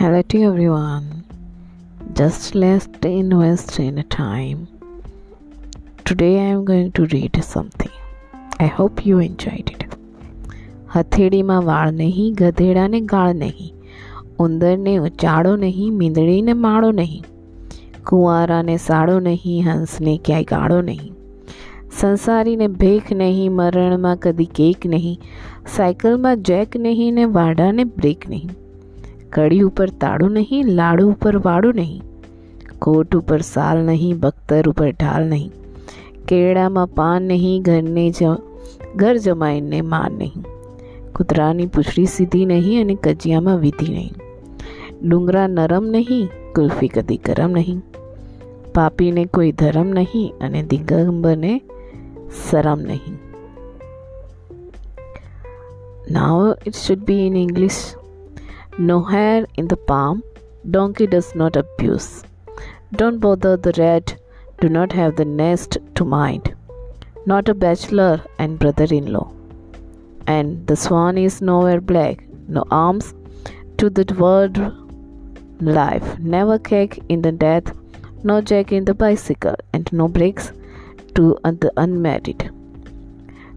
Hello to everyone. Just let's invest in a time. Today I am going to read something. I hope you enjoyed it. હથેળીમાં વાળ નહીં ગધેડાને ગાળ નહીં ઉંદરને ઉચાળો નહીં મીંદડીને માળો નહીં કુંવારાને સાડો નહીં હંસને ક્યાંય ગાળો નહીં સંસારીને ભેખ નહીં મરણમાં કદી કેક નહીં સાયકલમાં જેક નહીં ને વાડાને બ્રેક નહીં કડી ઉપર તાળું નહીં લાડુ ઉપર વાળું નહીં કોટ ઉપર સાલ નહીં બખ્તર ઉપર ઢાલ નહીં કેળામાં પાન નહીં ઘરને જ ઘર જમાઈને માન નહીં કૂતરાની પૂછડી સીધી નહીં અને કજિયામાં વિધિ નહીં ડુંગરા નરમ નહીં કુલ્ફી કદી ગરમ નહીં પાપીને કોઈ ધરમ નહીં અને દિગંબરને શરમ નહીં now it should be in English. No hair in the palm, donkey does not abuse. Don't bother the red, do not have the nest to mind. Not a bachelor and brother in law. And the swan is nowhere black, no arms to the word life, never cake in the death, no jack in the bicycle, and no brakes to the unmarried.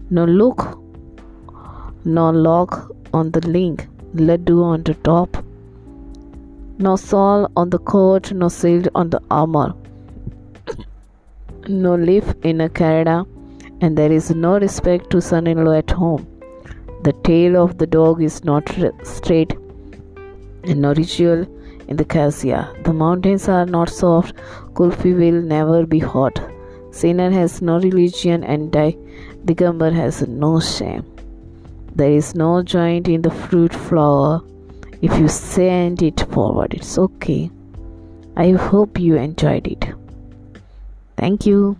No look, no lock on the link, laddu on the top, no soul on the coat, no shield on the armor, no leaf in a Canada, and there is no respect to son in law at home. The tail of the dog is not straight, and no ritual in the cassia. The mountains are not soft, Kulfi will never be hot. Sinner has no religion, and Digambar has no shame. There is no joint in the fruit flower. If you send it forward, it's okay. I hope you enjoyed it. Thank you.